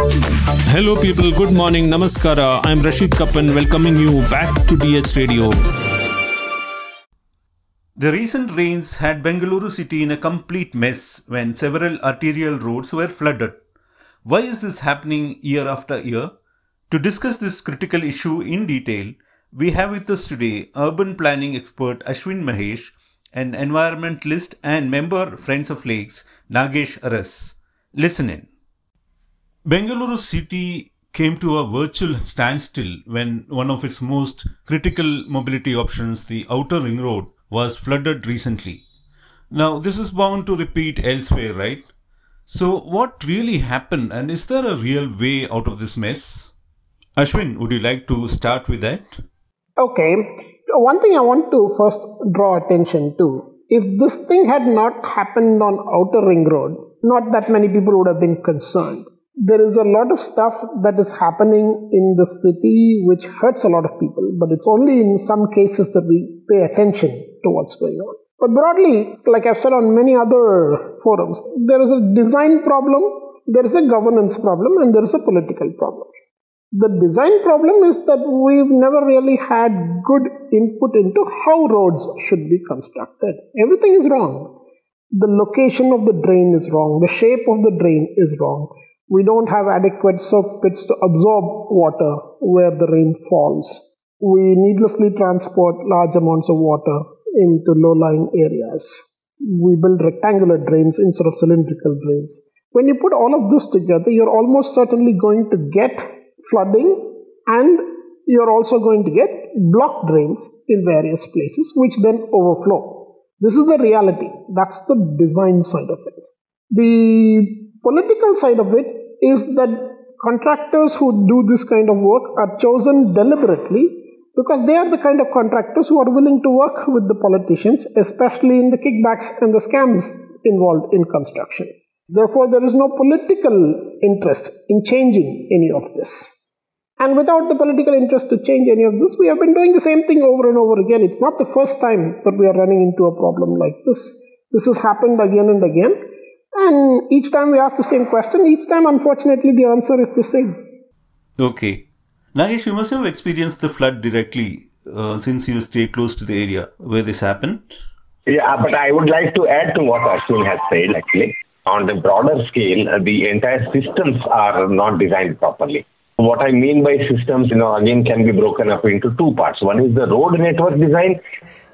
Hello, people. Good morning. Namaskara. I'm Rasheed Kappan, welcoming you back to DH Radio. The recent rains had Bengaluru city in a complete mess when several arterial roads were flooded. Why is this happening year after year? To discuss this critical issue in detail, we have with us today urban planning expert Ashwin Mahesh and environmentalist and member Friends of Lakes Nagesh Aras. Listen in. Bengaluru city came to a virtual standstill when one of its most critical mobility options, the outer ring road, was flooded recently. Now, this is bound to repeat elsewhere, right? So, what really happened, and is there a real way out of this mess? Ashwin, would you like to start with that? Okay, one thing I want to first draw attention to if this thing had not happened on Outer Ring Road, not that many people would have been concerned. There is a lot of stuff that is happening in the city which hurts a lot of people, but it's only in some cases that we pay attention to what's going on. But broadly, like I've said on many other forums, there is a design problem, there is a governance problem, and there is a political problem. The design problem is that we've never really had good input into how roads should be constructed. Everything is wrong. The location of the drain is wrong. The shape of the drain is wrong. We don't have adequate soak pits to absorb water where the rain falls. We needlessly transport large amounts of water into low lying areas. We build rectangular drains instead of cylindrical drains. When you put all of this together, you're almost certainly going to get flooding and you're also going to get block drains in various places which then overflow. This is the reality. That's the design side of it. The political side of it is that contractors who do this kind of work are chosen deliberately because they are the kind of contractors who are willing to work with the politicians, especially in the kickbacks and the scams involved in construction. Therefore, there is no political interest in changing any of this. And without the political interest to change any of this, we have been doing the same thing over and over again. It's not the first time that we are running into a problem like this. This has happened again and again. And each time we ask the same question, each time, unfortunately, the answer is the same. Okay. Nagesh, you must have experienced the flood directly uh, since you stay close to the area where this happened. Yeah, but I would like to add to what Ashwin has said actually. On the broader scale, the entire systems are not designed properly. What I mean by systems, you know, again can be broken up into two parts. One is the road network design.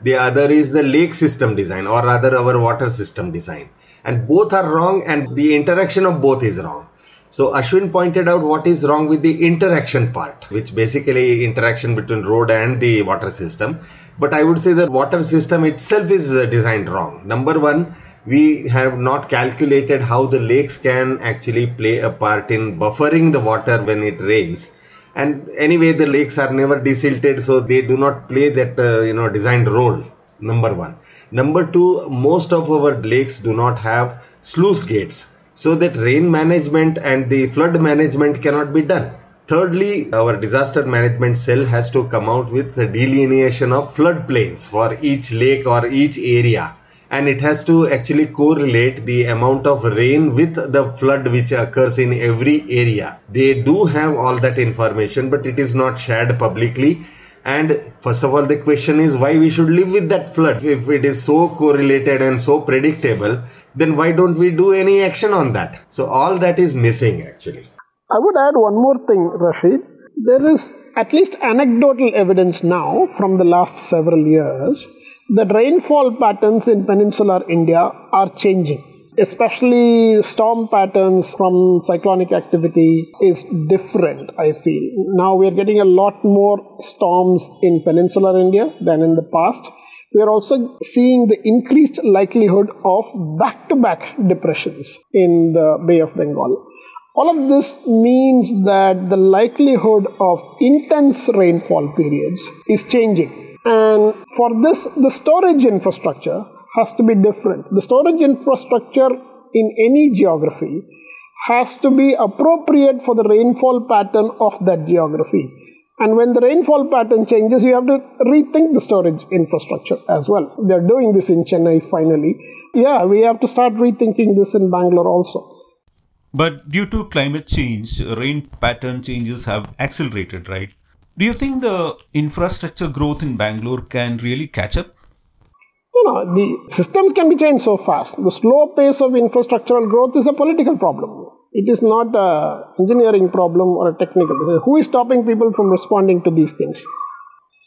The other is the lake system design or rather our water system design. And both are wrong and the interaction of both is wrong. So Ashwin pointed out what is wrong with the interaction part, which basically interaction between road and the water system. But I would say the water system itself is uh, designed wrong. Number one, we have not calculated how the lakes can actually play a part in buffering the water when it rains and anyway the lakes are never desilted so they do not play that uh, you know designed role number 1 number 2 most of our lakes do not have sluice gates so that rain management and the flood management cannot be done thirdly our disaster management cell has to come out with the delineation of flood plains for each lake or each area and it has to actually correlate the amount of rain with the flood which occurs in every area. They do have all that information, but it is not shared publicly. And first of all, the question is why we should live with that flood. If it is so correlated and so predictable, then why don't we do any action on that? So all that is missing actually. I would add one more thing, Rasheed. There is at least anecdotal evidence now from the last several years that rainfall patterns in peninsular India are changing. Especially storm patterns from cyclonic activity is different, I feel. Now we are getting a lot more storms in peninsular India than in the past. We are also seeing the increased likelihood of back to back depressions in the Bay of Bengal. All of this means that the likelihood of intense rainfall periods is changing and for this, the storage infrastructure has to be different. The storage infrastructure in any geography has to be appropriate for the rainfall pattern of that geography. And when the rainfall pattern changes, you have to rethink the storage infrastructure as well. They're doing this in Chennai finally. Yeah, we have to start rethinking this in Bangalore also. But due to climate change, rain pattern changes have accelerated, right? Do you think the infrastructure growth in Bangalore can really catch up? Know, the systems can be changed so fast. The slow pace of infrastructural growth is a political problem. It is not an engineering problem or a technical. Who is stopping people from responding to these things?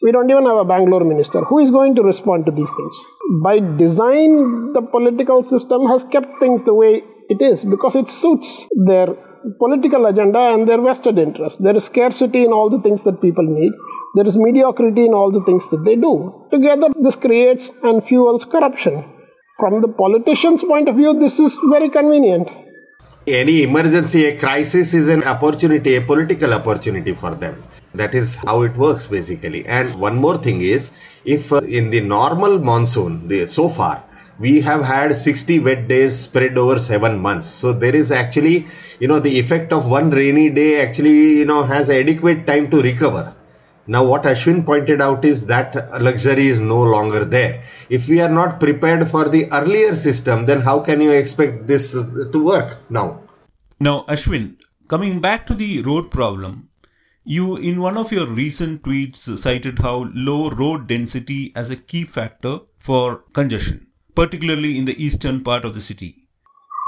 We don't even have a Bangalore minister. Who is going to respond to these things? By design, the political system has kept things the way it is because it suits their political agenda and their vested interests. There is scarcity in all the things that people need. There is mediocrity in all the things that they do. Together, this creates and fuels corruption. From the politician's point of view, this is very convenient. Any emergency, a crisis is an opportunity, a political opportunity for them. That is how it works basically. And one more thing is, if uh, in the normal monsoon, the, so far, we have had 60 wet days spread over seven months. So there is actually, you know, the effect of one rainy day actually, you know, has adequate time to recover. Now, what Ashwin pointed out is that luxury is no longer there. If we are not prepared for the earlier system, then how can you expect this to work now? Now, Ashwin, coming back to the road problem, you, in one of your recent tweets, cited how low road density as a key factor for congestion, particularly in the eastern part of the city.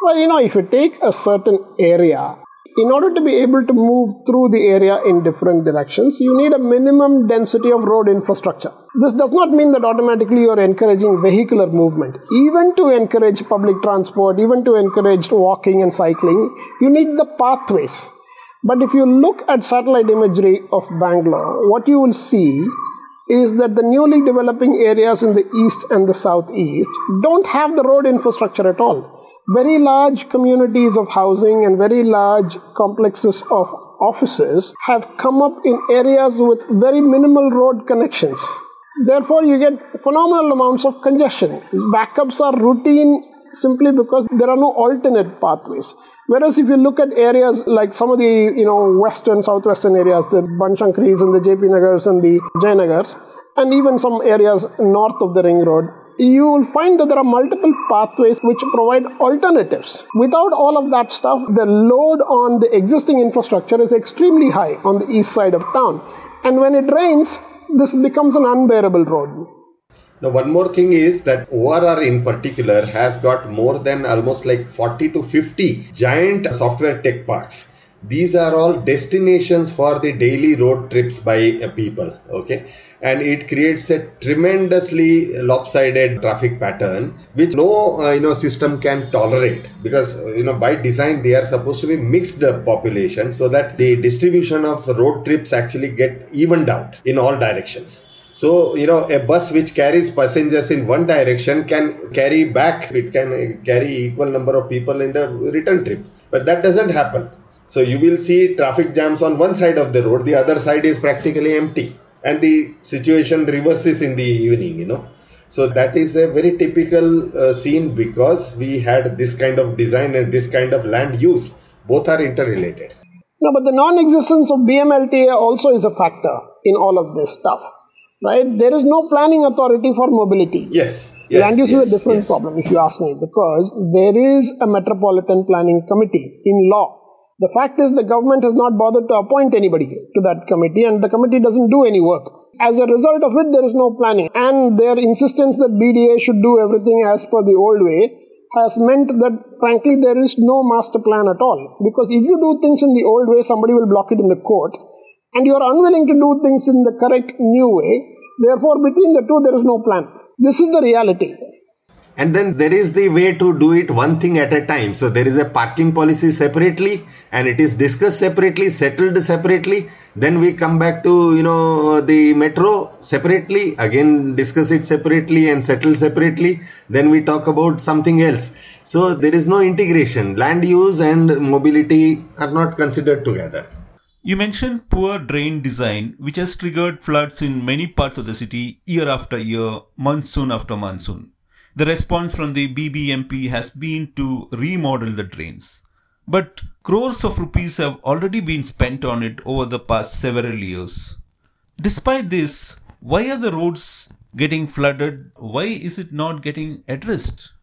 Well, you know, if you take a certain area, in order to be able to move through the area in different directions, you need a minimum density of road infrastructure. This does not mean that automatically you are encouraging vehicular movement. Even to encourage public transport, even to encourage walking and cycling, you need the pathways. But if you look at satellite imagery of Bangalore, what you will see is that the newly developing areas in the east and the southeast don't have the road infrastructure at all. Very large communities of housing and very large complexes of offices have come up in areas with very minimal road connections. Therefore, you get phenomenal amounts of congestion. Backups are routine simply because there are no alternate pathways. Whereas if you look at areas like some of the you know western, southwestern areas, the Banashankris and the JP Nagars and the Jayanagars, and even some areas north of the ring road, you will find that there are multiple pathways which provide alternatives. Without all of that stuff, the load on the existing infrastructure is extremely high on the east side of town. And when it rains, this becomes an unbearable road. Now, one more thing is that ORR in particular has got more than almost like 40 to 50 giant software tech parks. These are all destinations for the daily road trips by uh, people. Okay and it creates a tremendously lopsided traffic pattern which no uh, you know system can tolerate because uh, you know by design they are supposed to be mixed population so that the distribution of road trips actually get evened out in all directions so, you know, a bus which carries passengers in one direction can carry back, it can carry equal number of people in the return trip. But that doesn't happen. So, you will see traffic jams on one side of the road, the other side is practically empty. And the situation reverses in the evening, you know. So, that is a very typical uh, scene because we had this kind of design and this kind of land use. Both are interrelated. No, but the non existence of bmlta also is a factor in all of this stuff right? There is no planning authority for mobility. Yes. yes Land use yes, is a different yes. problem, if you ask me, because there is a metropolitan planning committee in law. The fact is, the government has not bothered to appoint anybody to that committee, and the committee doesn't do any work. As a result of it, there is no planning, and their insistence that BDA should do everything as per the old way has meant that, frankly, there is no master plan at all. Because if you do things in the old way, somebody will block it in the court, and you are unwilling to do things in the correct new way. Therefore, between the two, there is no plan. This is the reality. And then there is the way to do it one thing at a time. So there is a parking policy separately and it is discussed separately, settled separately. Then we come back to, you know, the metro separately, again discuss it separately and settle separately. Then we talk about something else. So there is no integration. Land use and mobility are not considered together. You mentioned poor drain design, which has triggered floods in many parts of the city year after year, monsoon after monsoon. The response from the BBMP has been to remodel the drains. But crores of rupees have already been spent on it over the past several years. Despite this, why are the roads getting flooded? Why is it not getting addressed?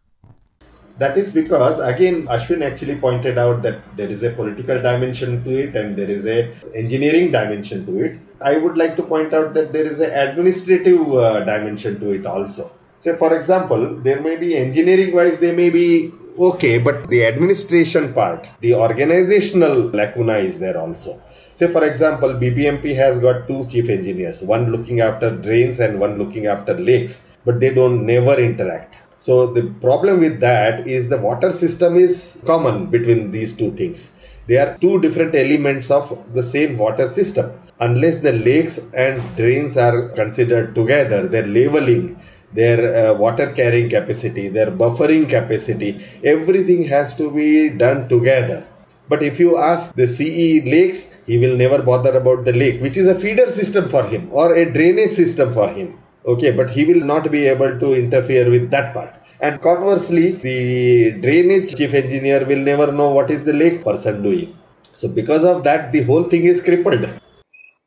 That is because again Ashwin actually pointed out that there is a political dimension to it and there is a engineering dimension to it. I would like to point out that there is an administrative uh, dimension to it also. Say for example, there may be engineering wise they may be okay, but the administration part, the organizational lacuna is there also. Say for example, BBMP has got two chief engineers, one looking after drains and one looking after lakes, but they don't never interact so the problem with that is the water system is common between these two things. They are two different elements of the same water system. Unless the lakes and drains are considered together, their leveling, their uh, water carrying capacity, their buffering capacity, everything has to be done together. But if you ask the CE lakes, he will never bother about the lake, which is a feeder system for him or a drainage system for him. Okay but he will not be able to interfere with that part. And conversely the drainage chief engineer will never know what is the lake person doing. So because of that the whole thing is crippled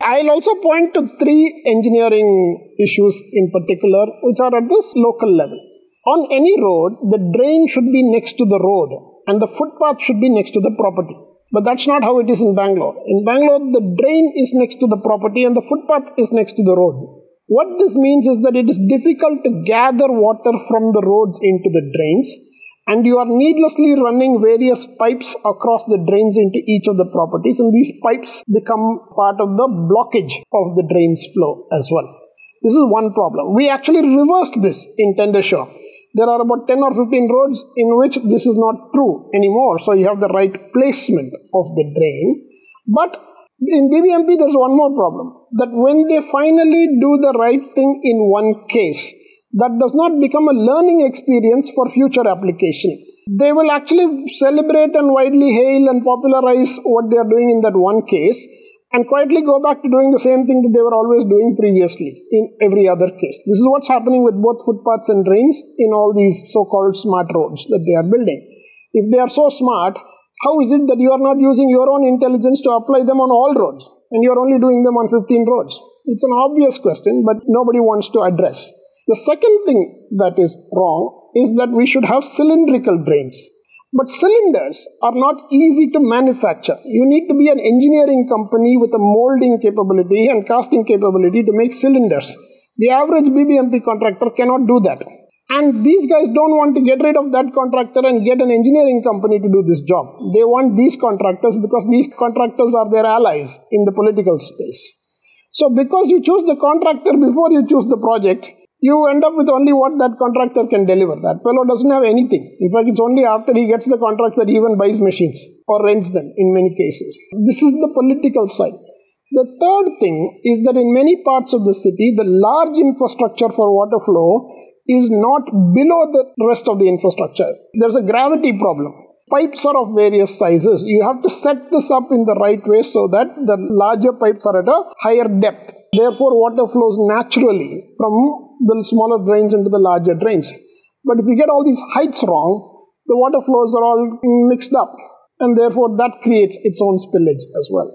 I'll also point to three engineering issues in particular, which are at this local level. On any road, the drain should be next to the road and the footpath should be next to the property. But that's not how it is in Bangalore. In Bangalore, the drain is next to the property and the footpath is next to the road. What this means is that it is difficult to gather water from the roads into the drains, and you are needlessly running various pipes across the drains into each of the properties, and these pipes become part of the blockage of the drains flow as well. This is one problem. We actually reversed this in TenderSURE. There are about 10 or 15 roads in which this is not true anymore, so you have the right placement of the drain. But in BBMP, there's one more problem that when they finally do the right thing in one case, that does not become a learning experience for future application. They will actually celebrate and widely hail and popularize what they are doing in that one case and quietly go back to doing the same thing that they were always doing previously in every other case. This is what's happening with both footpaths and drains in all these so called smart roads that they are building. If they are so smart, how is it that you are not using your own intelligence to apply them on all roads and you're only doing them on 15 roads? It's an obvious question, but nobody wants to address. The second thing that is wrong is that we should have cylindrical drains. But cylinders are not easy to manufacture. You need to be an engineering company with a molding capability and casting capability to make cylinders. The average BBMP contractor cannot do that. And these guys don't want to get rid of that contractor and get an engineering company to do this job. They want these contractors because these contractors are their allies in the political space. So, because you choose the contractor before you choose the project, you end up with only what that contractor can deliver. That fellow doesn't have anything. In fact, it's only after he gets the contract that he even buys machines or rents them in many cases. This is the political side. The third thing is that in many parts of the city, the large infrastructure for water flow is not below the rest of the infrastructure. There's a gravity problem. Pipes are of various sizes. You have to set this up in the right way so that the larger pipes are at a higher depth. Therefore, water flows naturally from the smaller drains into the larger drains. But if you get all these heights wrong, the water flows are all mixed up, and therefore that creates its own spillage as well.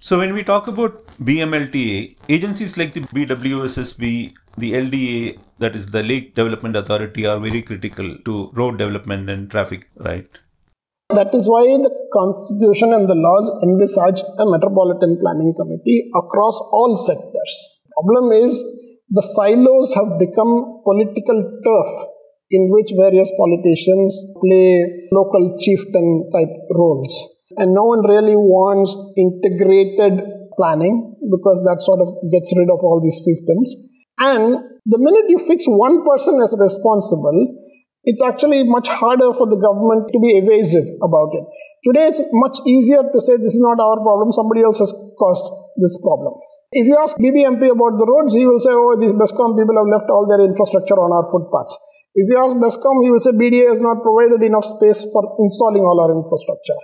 So, when we talk about BMLTA, agencies like the BWSSB, the LDA, that is the Lake Development Authority, are very critical to road development and traffic, right? That is why the Constitution and the laws envisage a Metropolitan Planning Committee across all sectors. Problem is, the silos have become political turf in which various politicians play local chieftain type roles and no one really wants integrated planning because that sort of gets rid of all these fiefdoms. And the minute you fix one person as responsible, it's actually much harder for the government to be evasive about it. Today, it's much easier to say this is not our problem, somebody else has caused this problem. If you ask BBMP about the roads, he will say, oh, these BESCOM people have left all their infrastructure on our footpaths. If you ask BESCOM, he will say BDA has not provided enough space for installing all our infrastructure.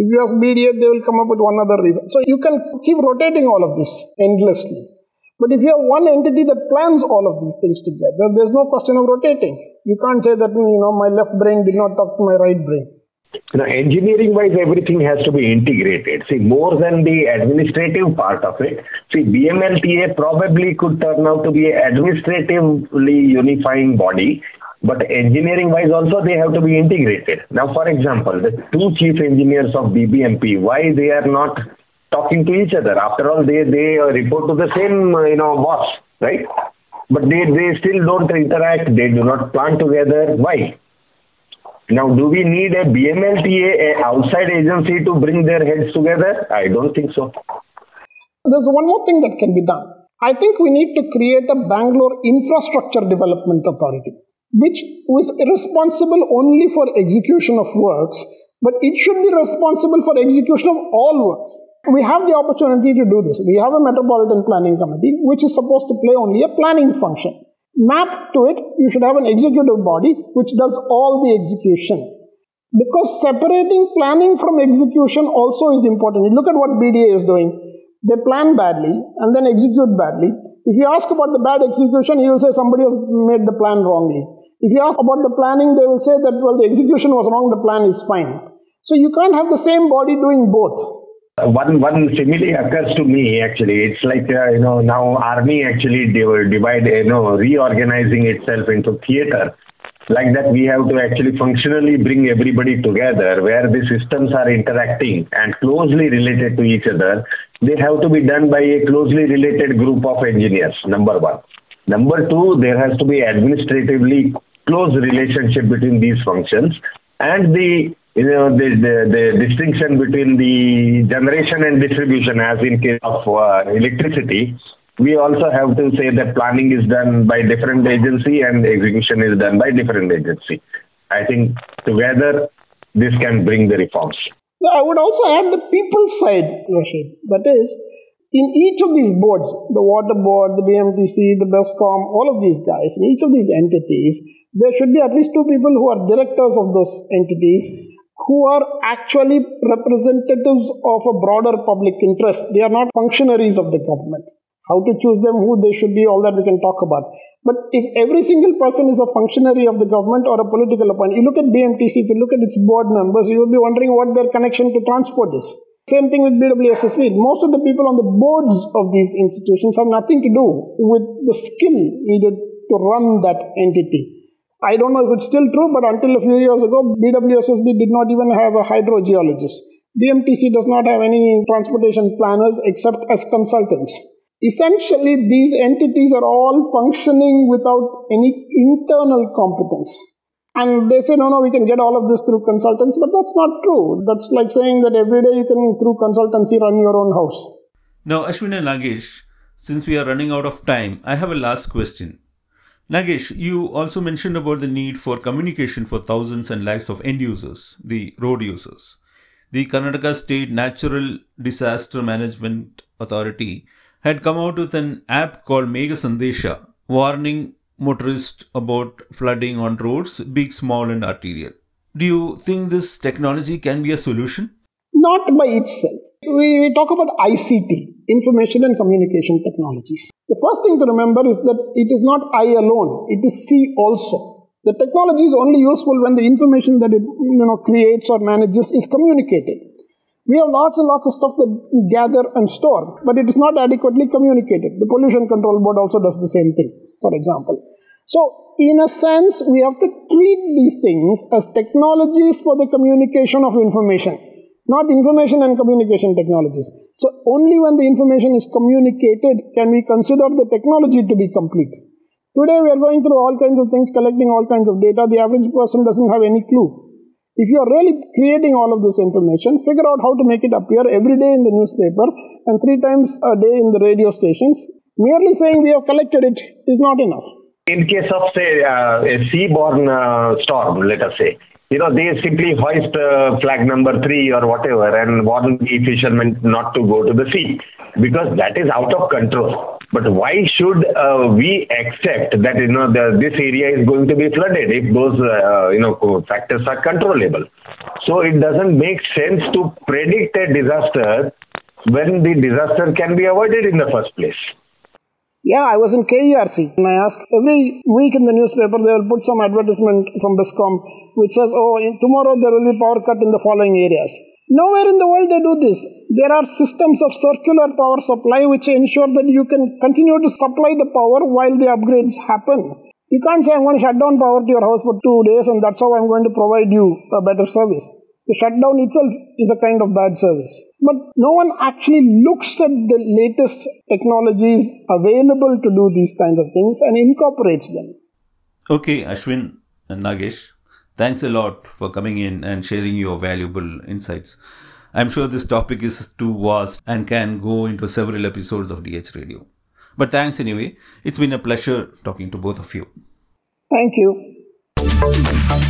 If you ask BDA, they will come up with one other reason. So you can keep rotating all of this endlessly. But if you have one entity that plans all of these things together, there's no question of rotating. You can't say that, mm, you know, my left brain did not talk to my right brain. Now, engineering wise, everything has to be integrated. See, more than the administrative part of it, see, BMLTA probably could turn out to be an administratively unifying body but engineering wise also they have to be integrated. Now, for example, the two chief engineers of BBMP, why they are not talking to each other? After all, they, they report to the same, you know, boss, right? But they, they still don't interact. They do not plan together. Why? Now, do we need a BMLTA, a outside agency to bring their heads together? I don't think so. There's one more thing that can be done. I think we need to create a Bangalore Infrastructure Development Authority which was responsible only for execution of works, but it should be responsible for execution of all works. We have the opportunity to do this. We have a Metropolitan Planning Committee, which is supposed to play only a planning function. Map to it, you should have an executive body which does all the execution. Because separating planning from execution also is important. You look at what BDA is doing. They plan badly and then execute badly. If you ask about the bad execution, he will say somebody has made the plan wrongly. If you ask about the planning, they will say that, well, the execution was wrong, the plan is fine. So you can't have the same body doing both. One one simile occurs to me actually. It's like uh, you know now army actually divide you know reorganizing itself into theater. Like that, we have to actually functionally bring everybody together where the systems are interacting and closely related to each other. They have to be done by a closely related group of engineers. Number one. Number two, there has to be administratively close relationship between these functions and the you know the, the, the distinction between the generation and distribution as in case of uh, electricity we also have to say that planning is done by different agency and execution is done by different agency. I think together this can bring the reforms. I would also add the people side Rasheed. that is in each of these boards, the water board, the BMTC, the BESCOM, all of these guys, in each of these entities, there should be at least two people who are directors of those entities who are actually representatives of a broader public interest. They are not functionaries of the government. How to choose them, who they should be, all that we can talk about. But if every single person is a functionary of the government or a political appointee, you look at BMTC, if you look at its board members, you will be wondering what their connection to transport is. Same thing with BWSSB. Most of the people on the boards of these institutions have nothing to do with the skill needed to run that entity. I don't know if it's still true, but until a few years ago, BWSSB did not even have a hydrogeologist. BMTC does not have any transportation planners except as consultants. Essentially, these entities are all functioning without any internal competence. And they say, no, no, we can get all of this through consultants, but that's not true. That's like saying that every day you can, through consultancy, run your own house. Now, Ashwin and Nagesh, since we are running out of time, I have a last question. Nagesh, you also mentioned about the need for communication for thousands and lakhs of end users, the road users. The Karnataka State Natural Disaster Management Authority had come out with an app called Megha Sandesha, warning motorists about flooding on roads, big, small, and arterial. Do you think this technology can be a solution? Not by itself. We talk about ICT, information and communication technologies. The first thing to remember is that it is not I alone, it is C also. The technology is only useful when the information that it you know, creates or manages is communicated. We have lots and lots of stuff that we gather and store, but it is not adequately communicated. The Pollution Control Board also does the same thing, for example. So, in a sense, we have to treat these things as technologies for the communication of information, not information and communication technologies. So, only when the information is communicated can we consider the technology to be complete. Today, we are going through all kinds of things, collecting all kinds of data. The average person doesn't have any clue. If you are really creating all of this information, figure out how to make it appear every day in the newspaper and three times a day in the radio stations. Merely saying we have collected it is not enough. In case of, say, uh, a seaborne uh, storm, let us say, you know, they simply hoist uh, flag number three or whatever and warn the fishermen not to go to the sea because that is out of control. But why should uh, we accept that you know the, this area is going to be flooded if those uh, you know factors are controllable? So it doesn't make sense to predict a disaster when the disaster can be avoided in the first place. Yeah, I was in KERC and I ask every week in the newspaper they will put some advertisement from BESCOM which says, oh, tomorrow there will be power cut in the following areas. Nowhere in the world they do this. There are systems of circular power supply which ensure that you can continue to supply the power while the upgrades happen. You can't say I'm going to shut down power to your house for two days and that's how I'm going to provide you a better service. The shutdown itself is a kind of bad service. But no one actually looks at the latest technologies available to do these kinds of things and incorporates them. Okay, Ashwin and Nagesh, thanks a lot for coming in and sharing your valuable insights. I'm sure this topic is too vast and can go into several episodes of DH Radio. But thanks anyway. It's been a pleasure talking to both of you. Thank you.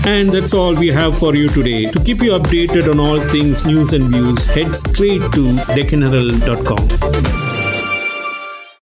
And that's all we have for you today. To keep you updated on all things news and views, head straight to deccanherald.com.